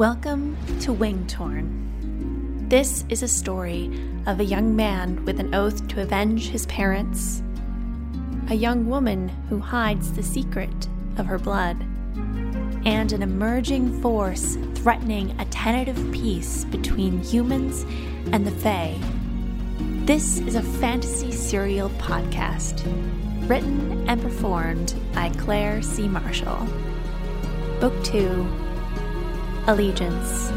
Welcome to Wingtorn. This is a story of a young man with an oath to avenge his parents, a young woman who hides the secret of her blood, and an emerging force threatening a tentative peace between humans and the Fae. This is a fantasy serial podcast, written and performed by Claire C. Marshall. Book 2 Allegiance.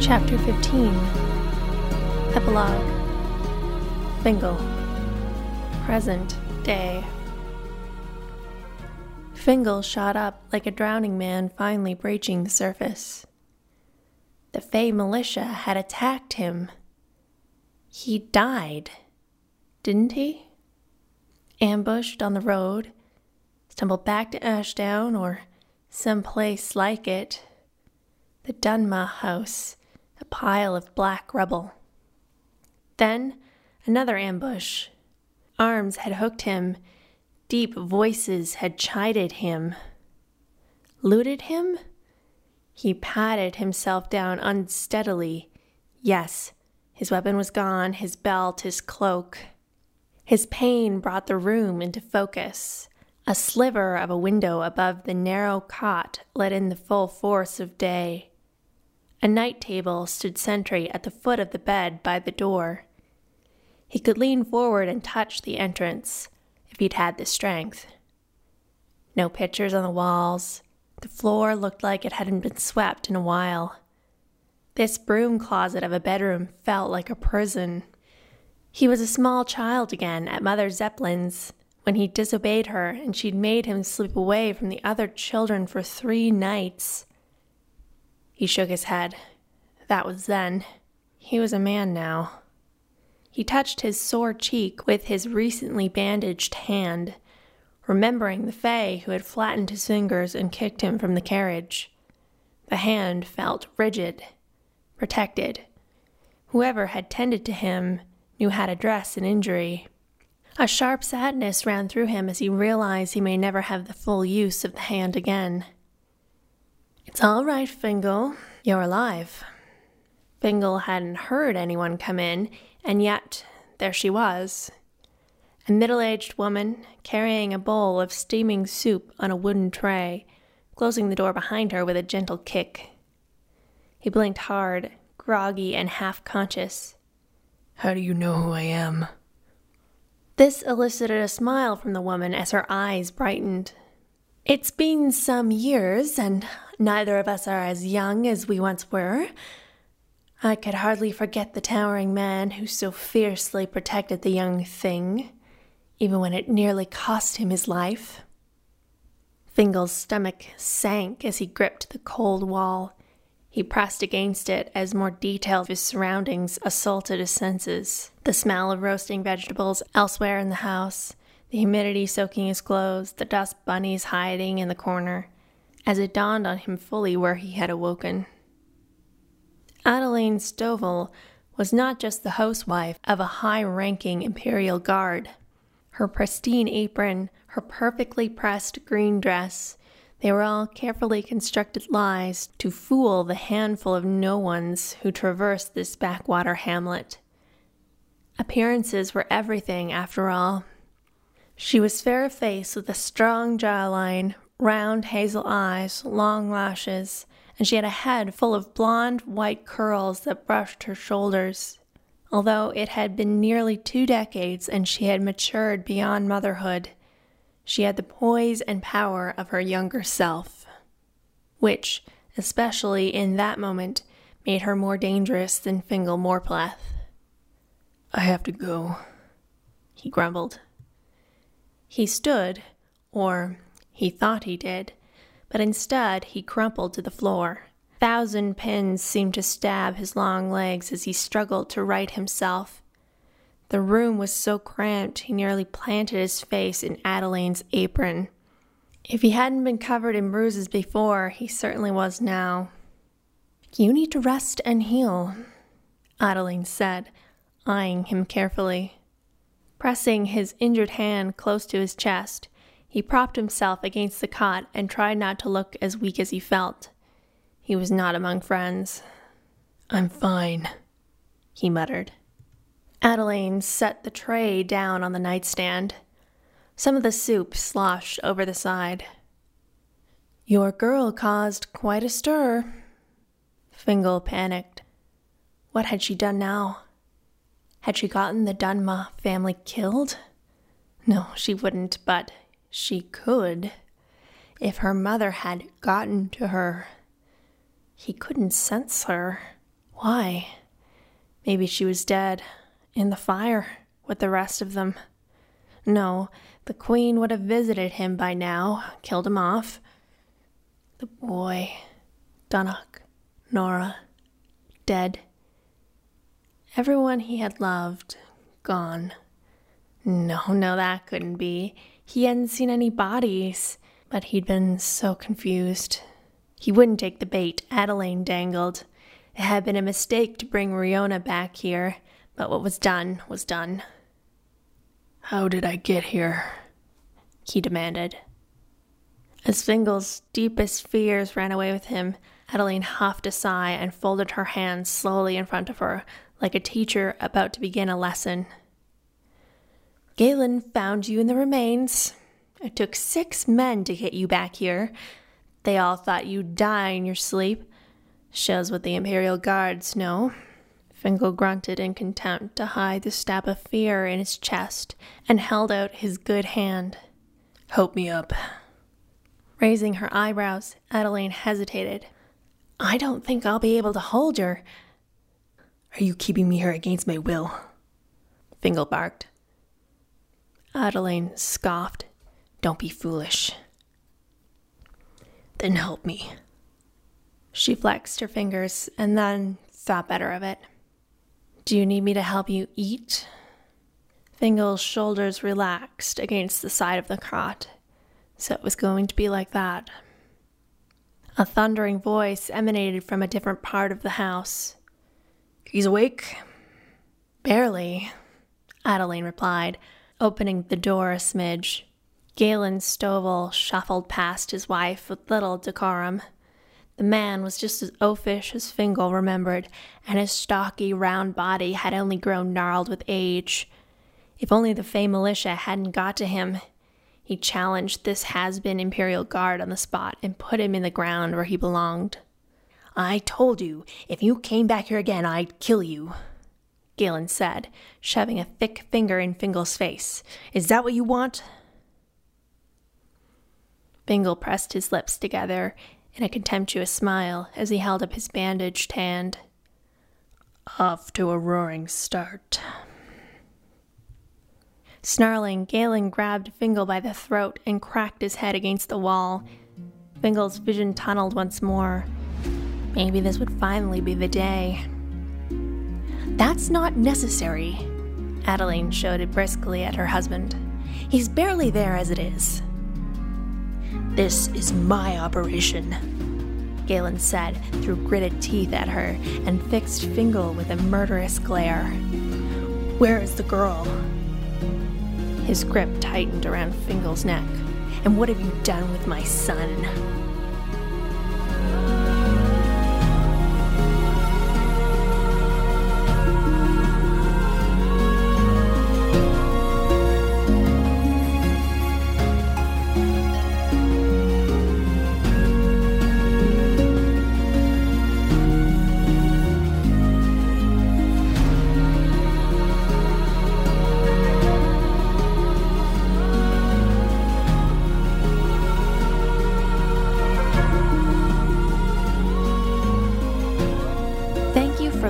Chapter 15 Epilogue. Fingal Present Day Fingal shot up like a drowning man finally breaching the surface. The Fae militia had attacked him. He died, didn't he? Ambushed on the road, stumbled back to Ashdown or some place like it. The Donmagh house, a pile of black rubble. Then another ambush. Arms had hooked him Deep voices had chided him. Looted him? He patted himself down unsteadily. Yes, his weapon was gone, his belt, his cloak. His pain brought the room into focus. A sliver of a window above the narrow cot let in the full force of day. A night table stood sentry at the foot of the bed by the door. He could lean forward and touch the entrance if he'd had the strength. No pictures on the walls. The floor looked like it hadn't been swept in a while. This broom closet of a bedroom felt like a prison. He was a small child again at Mother Zeppelin's when he disobeyed her and she'd made him sleep away from the other children for three nights. He shook his head. That was then. He was a man now. He touched his sore cheek with his recently bandaged hand, remembering the Fae who had flattened his fingers and kicked him from the carriage. The hand felt rigid, protected. Whoever had tended to him knew how to dress an injury. A sharp sadness ran through him as he realized he may never have the full use of the hand again. It's all right, Fingal. You're alive. Fingal hadn't heard anyone come in, and yet there she was. A middle aged woman carrying a bowl of steaming soup on a wooden tray, closing the door behind her with a gentle kick. He blinked hard, groggy and half conscious. How do you know who I am? This elicited a smile from the woman as her eyes brightened. It's been some years, and neither of us are as young as we once were. I could hardly forget the towering man who so fiercely protected the young thing, even when it nearly cost him his life. Fingal's stomach sank as he gripped the cold wall. He pressed against it as more detail of his surroundings assaulted his senses. The smell of roasting vegetables elsewhere in the house, the humidity soaking his clothes, the dust bunnies hiding in the corner, as it dawned on him fully where he had awoken. Adeline Stovall was not just the housewife of a high ranking Imperial Guard. Her pristine apron, her perfectly pressed green dress, they were all carefully constructed lies to fool the handful of no ones who traversed this backwater hamlet. Appearances were everything, after all. She was fair of face with a strong jawline, round hazel eyes, long lashes, and she had a head full of blonde white curls that brushed her shoulders. Although it had been nearly two decades and she had matured beyond motherhood, she had the poise and power of her younger self, which, especially in that moment, made her more dangerous than Fingal Morpleth. I have to go, he grumbled. He stood, or he thought he did, but instead he crumpled to the floor. Thousand pins seemed to stab his long legs as he struggled to right himself. The room was so cramped he nearly planted his face in Adeline's apron. If he hadn't been covered in bruises before, he certainly was now. You need to rest and heal, Adeline said, eyeing him carefully. Pressing his injured hand close to his chest, he propped himself against the cot and tried not to look as weak as he felt. He was not among friends. I'm fine, he muttered. Adeline set the tray down on the nightstand. Some of the soup sloshed over the side. Your girl caused quite a stir. Fingal panicked. What had she done now? Had she gotten the Donmagh family killed? No, she wouldn't, but she could. If her mother had gotten to her. He couldn't sense her. Why? Maybe she was dead, in the fire, with the rest of them. No, the queen would have visited him by now, killed him off. The boy, Donnoch, Nora, dead. Everyone he had loved, gone. No, no, that couldn't be. He hadn't seen any bodies, but he'd been so confused. He wouldn't take the bait Adeline dangled. It had been a mistake to bring Riona back here, but what was done was done. How did I get here? he demanded. As Fingal's deepest fears ran away with him, Adeline huffed a sigh and folded her hands slowly in front of her, like a teacher about to begin a lesson. Galen found you in the remains. It took six men to get you back here. They all thought you'd die in your sleep. Shows what the Imperial Guards know. Fingal grunted in contempt to hide the stab of fear in his chest and held out his good hand. Help me up. Raising her eyebrows, Adeline hesitated. I don't think I'll be able to hold her. Are you keeping me here against my will? Fingal barked. Adeline scoffed. Don't be foolish. Then help me. She flexed her fingers and then thought better of it. Do you need me to help you eat? Fingal's shoulders relaxed against the side of the cot, so it was going to be like that. A thundering voice emanated from a different part of the house. He's awake? Barely, Adeline replied, opening the door a smidge. Galen Stovall shuffled past his wife with little decorum. The man was just as oafish as Fingal remembered, and his stocky, round body had only grown gnarled with age. If only the Fae militia hadn't got to him. He challenged this has been Imperial Guard on the spot and put him in the ground where he belonged. I told you, if you came back here again, I'd kill you, Galen said, shoving a thick finger in Fingal's face. Is that what you want? Fingal pressed his lips together in a contemptuous smile as he held up his bandaged hand. Off to a roaring start. Snarling, Galen grabbed Fingal by the throat and cracked his head against the wall. Fingal's vision tunneled once more. Maybe this would finally be the day. That's not necessary, Adeline shouted briskly at her husband. He's barely there as it is. This is my operation, Galen said through gritted teeth at her and fixed Fingal with a murderous glare. Where is the girl? His grip tightened around Fingal's neck. And what have you done with my son?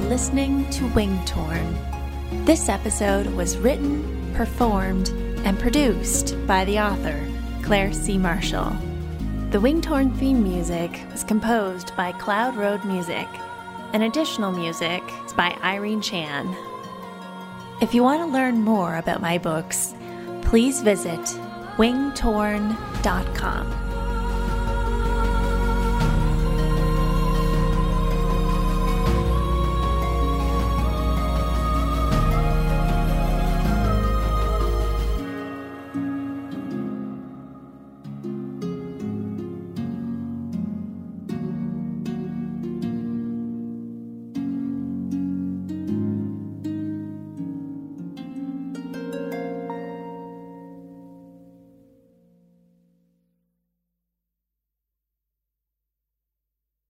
Listening to Wingtorn. This episode was written, performed, and produced by the author, Claire C. Marshall. The Wingtorn theme music was composed by Cloud Road Music, and additional music is by Irene Chan. If you want to learn more about my books, please visit wingtorn.com.